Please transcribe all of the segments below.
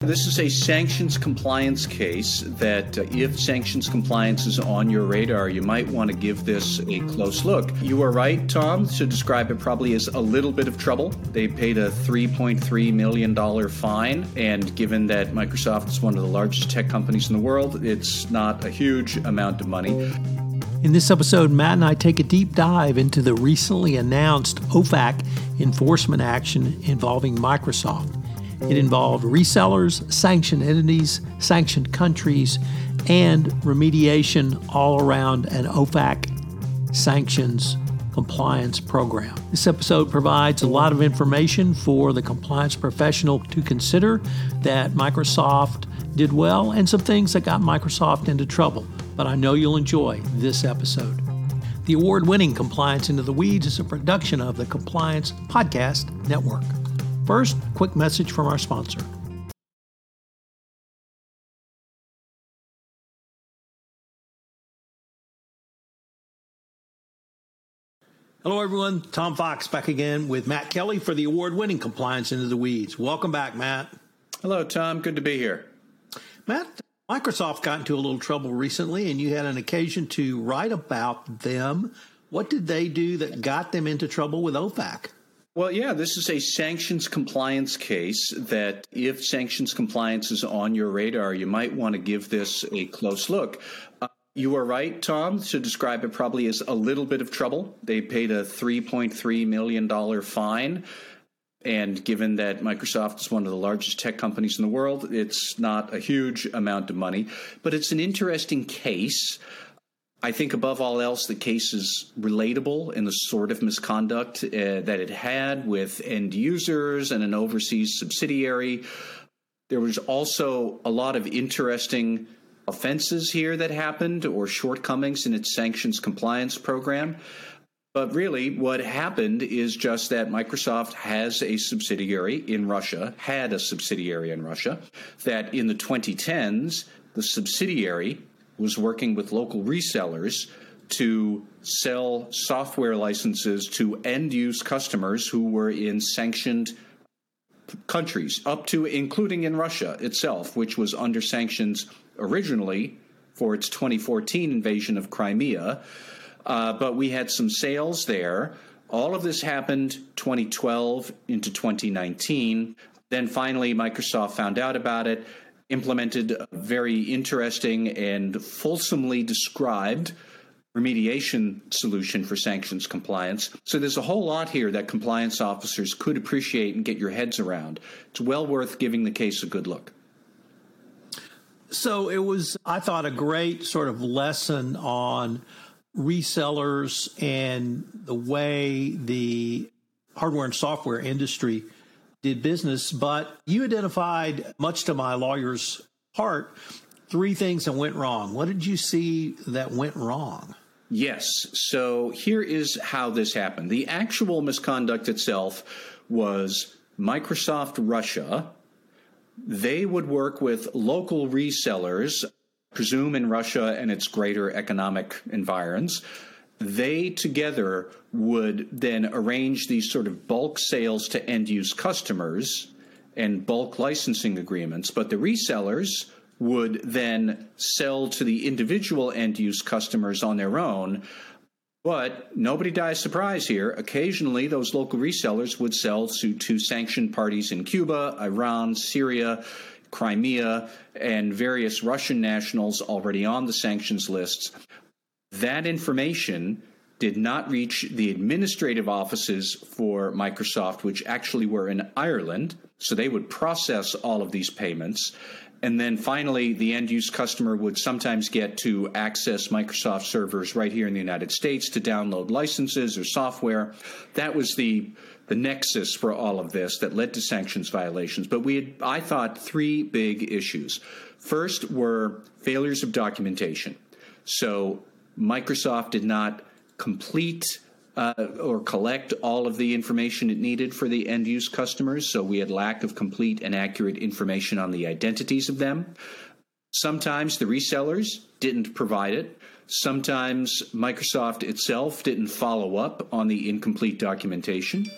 This is a sanctions compliance case that, uh, if sanctions compliance is on your radar, you might want to give this a close look. You are right, Tom, to describe it probably as a little bit of trouble. They paid a $3.3 million fine, and given that Microsoft is one of the largest tech companies in the world, it's not a huge amount of money. In this episode, Matt and I take a deep dive into the recently announced OFAC enforcement action involving Microsoft. It involved resellers, sanctioned entities, sanctioned countries, and remediation all around an OFAC sanctions compliance program. This episode provides a lot of information for the compliance professional to consider that Microsoft did well and some things that got Microsoft into trouble. But I know you'll enjoy this episode. The award winning Compliance Into the Weeds is a production of the Compliance Podcast Network. First, quick message from our sponsor. Hello, everyone. Tom Fox back again with Matt Kelly for the award winning Compliance Into the Weeds. Welcome back, Matt. Hello, Tom. Good to be here. Matt, Microsoft got into a little trouble recently, and you had an occasion to write about them. What did they do that got them into trouble with OFAC? Well, yeah, this is a sanctions compliance case that if sanctions compliance is on your radar, you might want to give this a close look. Uh, you are right, Tom, to describe it probably as a little bit of trouble. They paid a $3.3 million fine. And given that Microsoft is one of the largest tech companies in the world, it's not a huge amount of money. But it's an interesting case. I think above all else, the case is relatable in the sort of misconduct uh, that it had with end users and an overseas subsidiary. There was also a lot of interesting offenses here that happened or shortcomings in its sanctions compliance program. But really, what happened is just that Microsoft has a subsidiary in Russia, had a subsidiary in Russia, that in the 2010s, the subsidiary was working with local resellers to sell software licenses to end use customers who were in sanctioned countries, up to including in Russia itself, which was under sanctions originally for its 2014 invasion of Crimea. Uh, but we had some sales there. All of this happened 2012 into 2019. Then finally, Microsoft found out about it implemented a very interesting and fulsomely described remediation solution for sanctions compliance. So there's a whole lot here that compliance officers could appreciate and get your heads around. It's well worth giving the case a good look. So it was, I thought, a great sort of lesson on resellers and the way the hardware and software industry did business, but you identified, much to my lawyer's heart, three things that went wrong. What did you see that went wrong? Yes. So here is how this happened. The actual misconduct itself was Microsoft Russia. They would work with local resellers, presume in Russia and its greater economic environs, they together would then arrange these sort of bulk sales to end use customers and bulk licensing agreements, but the resellers would then sell to the individual end use customers on their own. But nobody dies surprise here. Occasionally, those local resellers would sell to, to sanctioned parties in Cuba, Iran, Syria, Crimea, and various Russian nationals already on the sanctions lists. That information did not reach the administrative offices for Microsoft, which actually were in Ireland. So they would process all of these payments. And then finally, the end use customer would sometimes get to access Microsoft servers right here in the United States to download licenses or software. That was the the nexus for all of this that led to sanctions violations. But we had, I thought, three big issues. First were failures of documentation. So Microsoft did not complete uh, or collect all of the information it needed for the end use customers. So we had lack of complete and accurate information on the identities of them. Sometimes the resellers didn't provide it. Sometimes Microsoft itself didn't follow up on the incomplete documentation.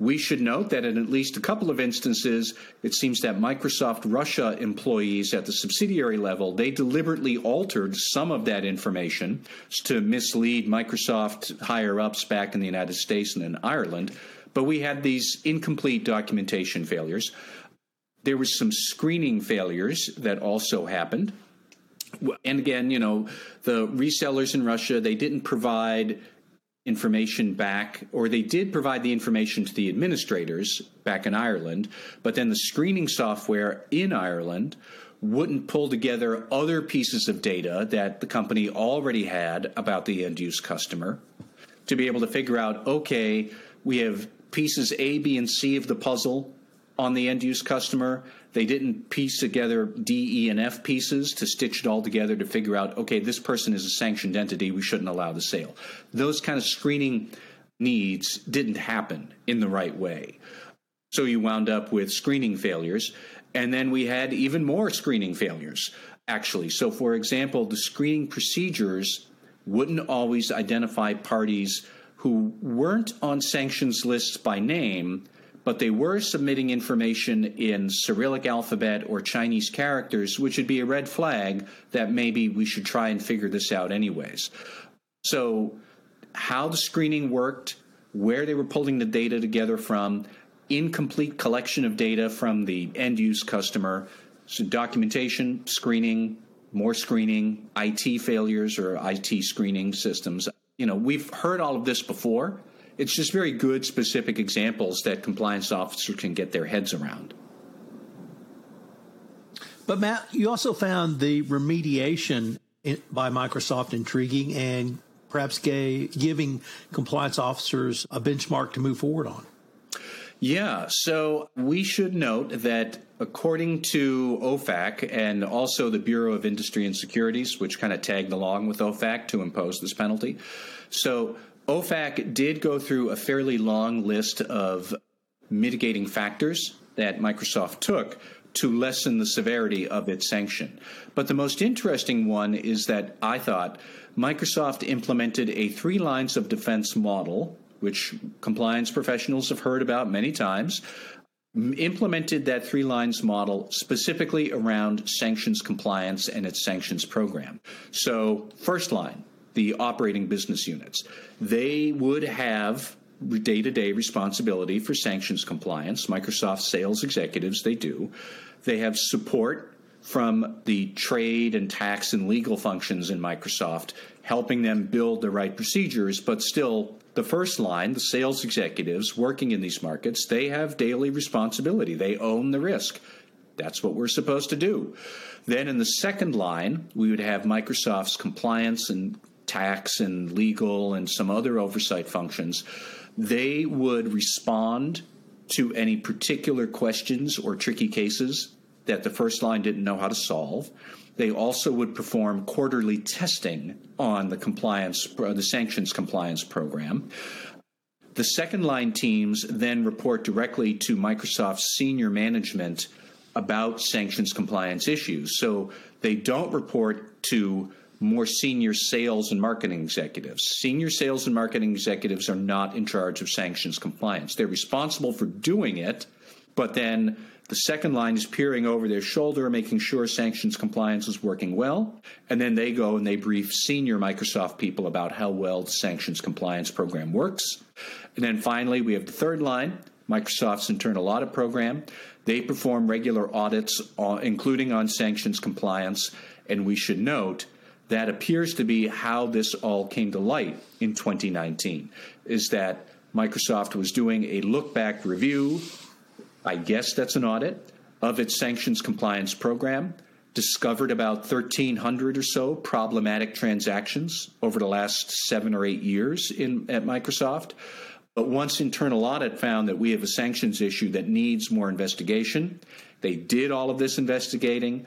We should note that in at least a couple of instances, it seems that Microsoft Russia employees at the subsidiary level, they deliberately altered some of that information to mislead Microsoft higher ups back in the United States and in Ireland. But we had these incomplete documentation failures. There was some screening failures that also happened. And again, you know, the resellers in Russia, they didn't provide information back, or they did provide the information to the administrators back in Ireland, but then the screening software in Ireland wouldn't pull together other pieces of data that the company already had about the end use customer to be able to figure out okay, we have pieces A, B, and C of the puzzle on the end use customer. They didn't piece together D, E, and F pieces to stitch it all together to figure out, okay, this person is a sanctioned entity. We shouldn't allow the sale. Those kind of screening needs didn't happen in the right way. So you wound up with screening failures. And then we had even more screening failures, actually. So, for example, the screening procedures wouldn't always identify parties who weren't on sanctions lists by name but they were submitting information in Cyrillic alphabet or Chinese characters, which would be a red flag that maybe we should try and figure this out anyways. So, how the screening worked, where they were pulling the data together from, incomplete collection of data from the end use customer, so documentation, screening, more screening, IT failures or IT screening systems. You know, we've heard all of this before it's just very good, specific examples that compliance officers can get their heads around. But Matt, you also found the remediation by Microsoft intriguing and perhaps gay, giving compliance officers a benchmark to move forward on. Yeah, so we should note that according to OFAC and also the Bureau of Industry and Securities, which kind of tagged along with OFAC to impose this penalty, so OFAC did go through a fairly long list of mitigating factors that Microsoft took to lessen the severity of its sanction. But the most interesting one is that I thought Microsoft implemented a three lines of defense model, which compliance professionals have heard about many times. Implemented that three lines model specifically around sanctions compliance and its sanctions program. So, first line, the operating business units. They would have day to day responsibility for sanctions compliance. Microsoft sales executives, they do. They have support from the trade and tax and legal functions in Microsoft, helping them build the right procedures, but still the first line, the sales executives working in these markets, they have daily responsibility. They own the risk. That's what we're supposed to do. Then in the second line, we would have Microsoft's compliance and tax and legal and some other oversight functions, they would respond to any particular questions or tricky cases that the first line didn't know how to solve. They also would perform quarterly testing on the compliance, uh, the sanctions compliance program. The second line teams then report directly to Microsoft's senior management about sanctions compliance issues. So they don't report to more senior sales and marketing executives. Senior sales and marketing executives are not in charge of sanctions compliance. They're responsible for doing it, but then the second line is peering over their shoulder, making sure sanctions compliance is working well. And then they go and they brief senior Microsoft people about how well the sanctions compliance program works. And then finally, we have the third line, Microsoft's internal audit program. They perform regular audits, uh, including on sanctions compliance. And we should note that appears to be how this all came to light in 2019 is that Microsoft was doing a look back review, I guess that's an audit, of its sanctions compliance program. discovered about 1,300 or so problematic transactions over the last seven or eight years in, at Microsoft. But once internal audit found that we have a sanctions issue that needs more investigation, they did all of this investigating.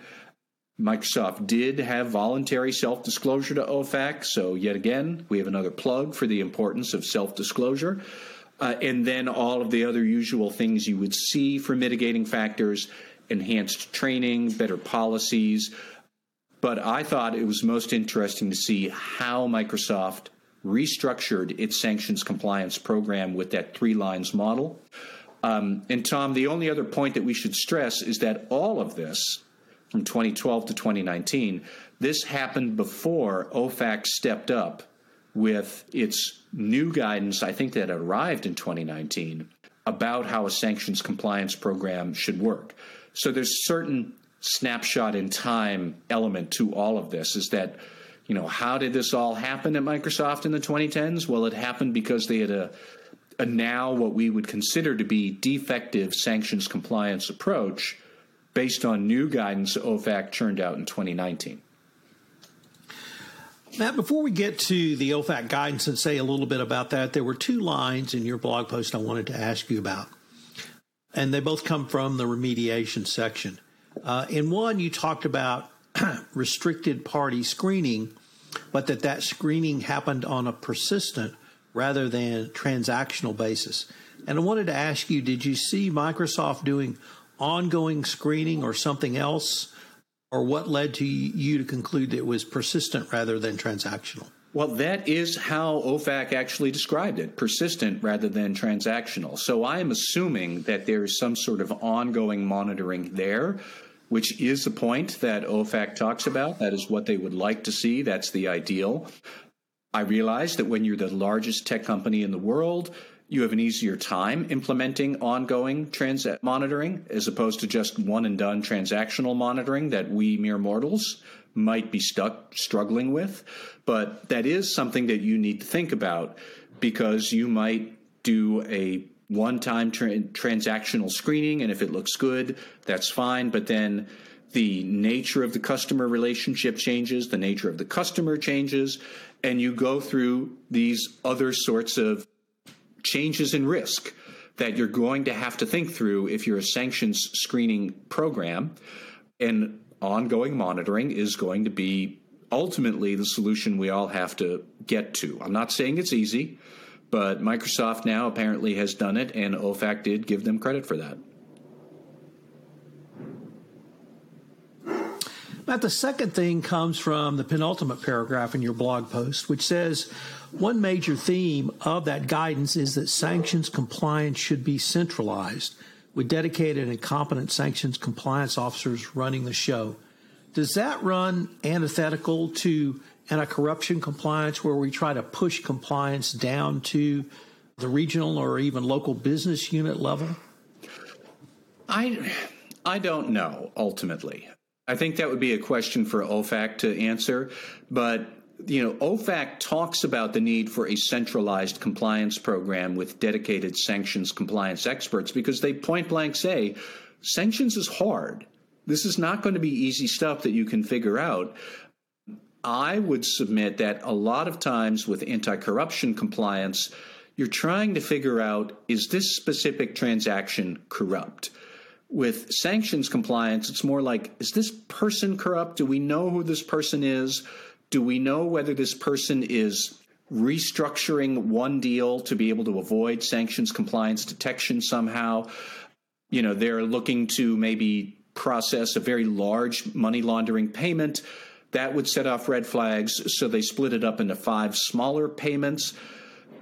Microsoft did have voluntary self disclosure to OFAC. So, yet again, we have another plug for the importance of self disclosure. Uh, and then all of the other usual things you would see for mitigating factors enhanced training, better policies. But I thought it was most interesting to see how Microsoft restructured its sanctions compliance program with that three lines model. Um, and Tom, the only other point that we should stress is that all of this from 2012 to 2019, this happened before OFAC stepped up with its new guidance, I think that arrived in 2019, about how a sanctions compliance program should work. So there's certain snapshot in time element to all of this is that you know how did this all happen at Microsoft in the 2010s well it happened because they had a, a now what we would consider to be defective sanctions compliance approach based on new guidance OFAC churned out in 2019 Matt, before we get to the OFAC guidance and say a little bit about that, there were two lines in your blog post I wanted to ask you about and they both come from the remediation section. Uh, in one, you talked about restricted party screening, but that that screening happened on a persistent rather than transactional basis. And I wanted to ask you, did you see Microsoft doing ongoing screening or something else? Or what led to you to conclude that it was persistent rather than transactional? Well, that is how OFAC actually described it persistent rather than transactional. So I am assuming that there is some sort of ongoing monitoring there, which is the point that OFAC talks about. That is what they would like to see. That's the ideal. I realize that when you're the largest tech company in the world, you have an easier time implementing ongoing trans monitoring as opposed to just one and done transactional monitoring that we mere mortals might be stuck struggling with. But that is something that you need to think about because you might do a one time tra- transactional screening, and if it looks good, that's fine. But then the nature of the customer relationship changes, the nature of the customer changes, and you go through these other sorts of changes in risk that you're going to have to think through if you're a sanctions screening program. And ongoing monitoring is going to be ultimately the solution we all have to get to. I'm not saying it's easy, but Microsoft now apparently has done it, and OFAC did give them credit for that. Matt, the second thing comes from the penultimate paragraph in your blog post, which says one major theme of that guidance is that sanctions compliance should be centralized with dedicated and competent sanctions compliance officers running the show. Does that run antithetical to anti-corruption compliance where we try to push compliance down to the regional or even local business unit level? I I don't know ultimately. I think that would be a question for OFAC to answer, but you know, OFAC talks about the need for a centralized compliance program with dedicated sanctions compliance experts because they point blank say sanctions is hard. This is not going to be easy stuff that you can figure out. I would submit that a lot of times with anti corruption compliance, you're trying to figure out is this specific transaction corrupt? With sanctions compliance, it's more like is this person corrupt? Do we know who this person is? Do we know whether this person is restructuring one deal to be able to avoid sanctions compliance detection somehow? You know, they're looking to maybe process a very large money laundering payment. That would set off red flags, so they split it up into five smaller payments.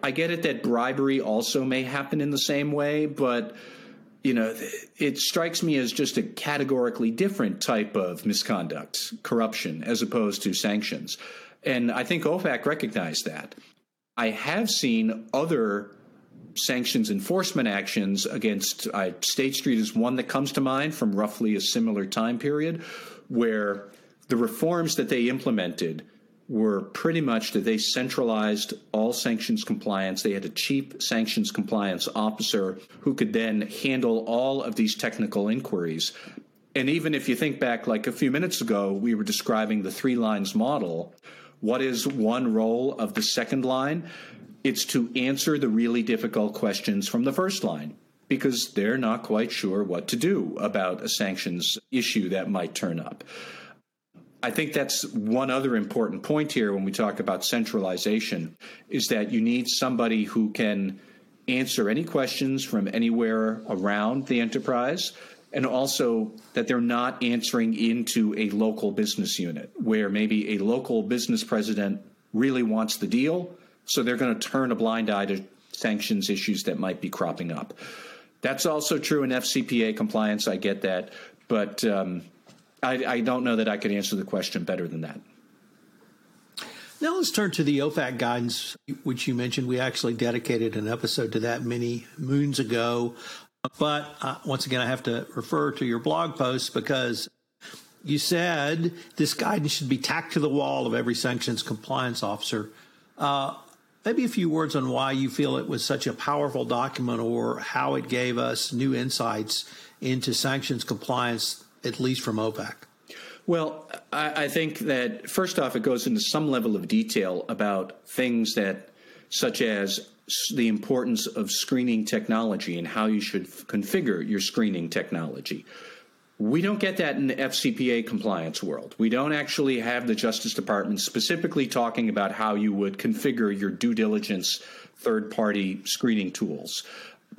I get it that bribery also may happen in the same way, but you know, it strikes me as just a categorically different type of misconduct, corruption, as opposed to sanctions. And I think OFAC recognized that. I have seen other sanctions enforcement actions against State Street is one that comes to mind from roughly a similar time period, where the reforms that they implemented were pretty much that they centralized all sanctions compliance. They had a chief sanctions compliance officer who could then handle all of these technical inquiries. And even if you think back, like a few minutes ago, we were describing the three lines model. What is one role of the second line? It's to answer the really difficult questions from the first line because they're not quite sure what to do about a sanctions issue that might turn up. I think that's one other important point here when we talk about centralization is that you need somebody who can answer any questions from anywhere around the enterprise and also that they're not answering into a local business unit where maybe a local business president really wants the deal so they're going to turn a blind eye to sanctions issues that might be cropping up that's also true in FCPA compliance. I get that, but um, I, I don't know that I could answer the question better than that. Now let's turn to the OFAC guidance, which you mentioned. We actually dedicated an episode to that many moons ago. But uh, once again, I have to refer to your blog post because you said this guidance should be tacked to the wall of every sanctions compliance officer. Uh, Maybe a few words on why you feel it was such a powerful document or how it gave us new insights into sanctions compliance, at least from OFAC. Well, I, I think that first off, it goes into some level of detail about things that, such as the importance of screening technology and how you should configure your screening technology. We don't get that in the FCPA compliance world. We don't actually have the Justice Department specifically talking about how you would configure your due diligence third party screening tools.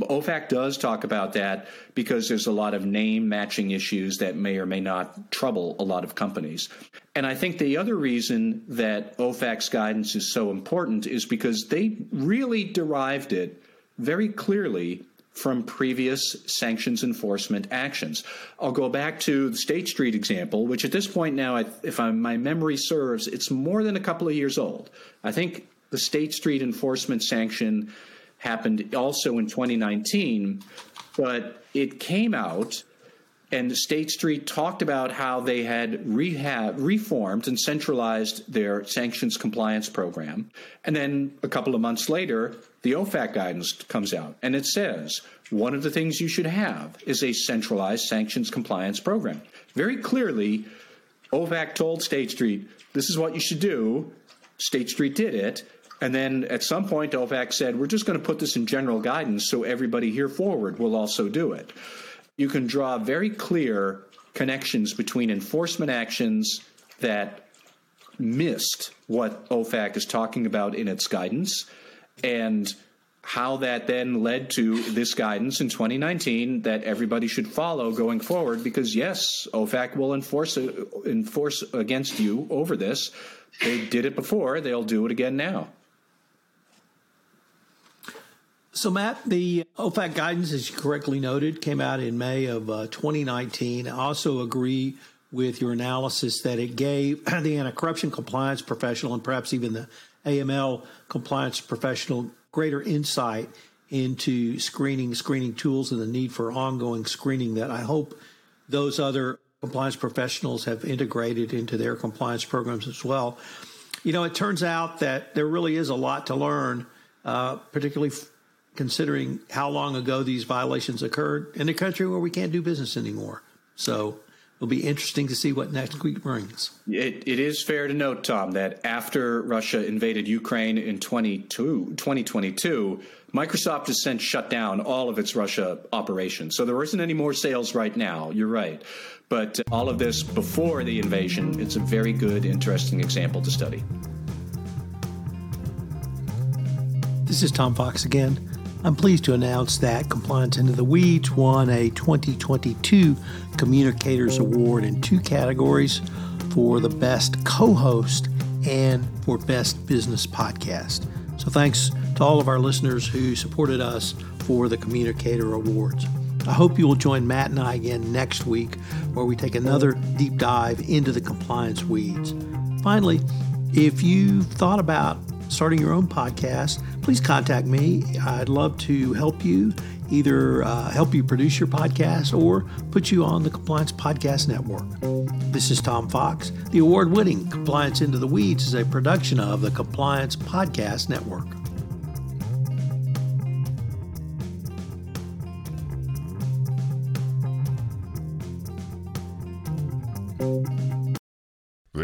OFAC does talk about that because there's a lot of name matching issues that may or may not trouble a lot of companies. And I think the other reason that OFAC's guidance is so important is because they really derived it very clearly from previous sanctions enforcement actions. I'll go back to the State Street example, which at this point now, if I'm, my memory serves, it's more than a couple of years old. I think the State Street enforcement sanction happened also in 2019, but it came out and State Street talked about how they had rehab, reformed and centralized their sanctions compliance program. And then a couple of months later, the OFAC guidance comes out and it says one of the things you should have is a centralized sanctions compliance program. Very clearly, OFAC told State Street, this is what you should do. State Street did it. And then at some point, OFAC said, we're just going to put this in general guidance so everybody here forward will also do it. You can draw very clear connections between enforcement actions that missed what OFAC is talking about in its guidance and how that then led to this guidance in 2019 that everybody should follow going forward because yes OFAC will enforce enforce against you over this. They did it before. They'll do it again now so, Matt, the OFAC guidance, as you correctly noted, came out in May of uh, 2019. I also agree with your analysis that it gave the anti corruption compliance professional and perhaps even the AML compliance professional greater insight into screening, screening tools, and the need for ongoing screening that I hope those other compliance professionals have integrated into their compliance programs as well. You know, it turns out that there really is a lot to learn, uh, particularly considering how long ago these violations occurred in a country where we can't do business anymore. So it'll be interesting to see what next week brings. It, it is fair to note, Tom, that after Russia invaded Ukraine in 2022, Microsoft has since shut down all of its Russia operations. So there isn't any more sales right now. You're right. But all of this before the invasion, it's a very good, interesting example to study. This is Tom Fox again. I'm pleased to announce that Compliance Into the Weeds won a 2022 Communicators Award in two categories for the Best Co host and for Best Business Podcast. So thanks to all of our listeners who supported us for the Communicator Awards. I hope you will join Matt and I again next week where we take another deep dive into the compliance weeds. Finally, if you've thought about starting your own podcast, please contact me. I'd love to help you, either uh, help you produce your podcast or put you on the Compliance Podcast Network. This is Tom Fox. The award winning Compliance Into the Weeds is a production of the Compliance Podcast Network.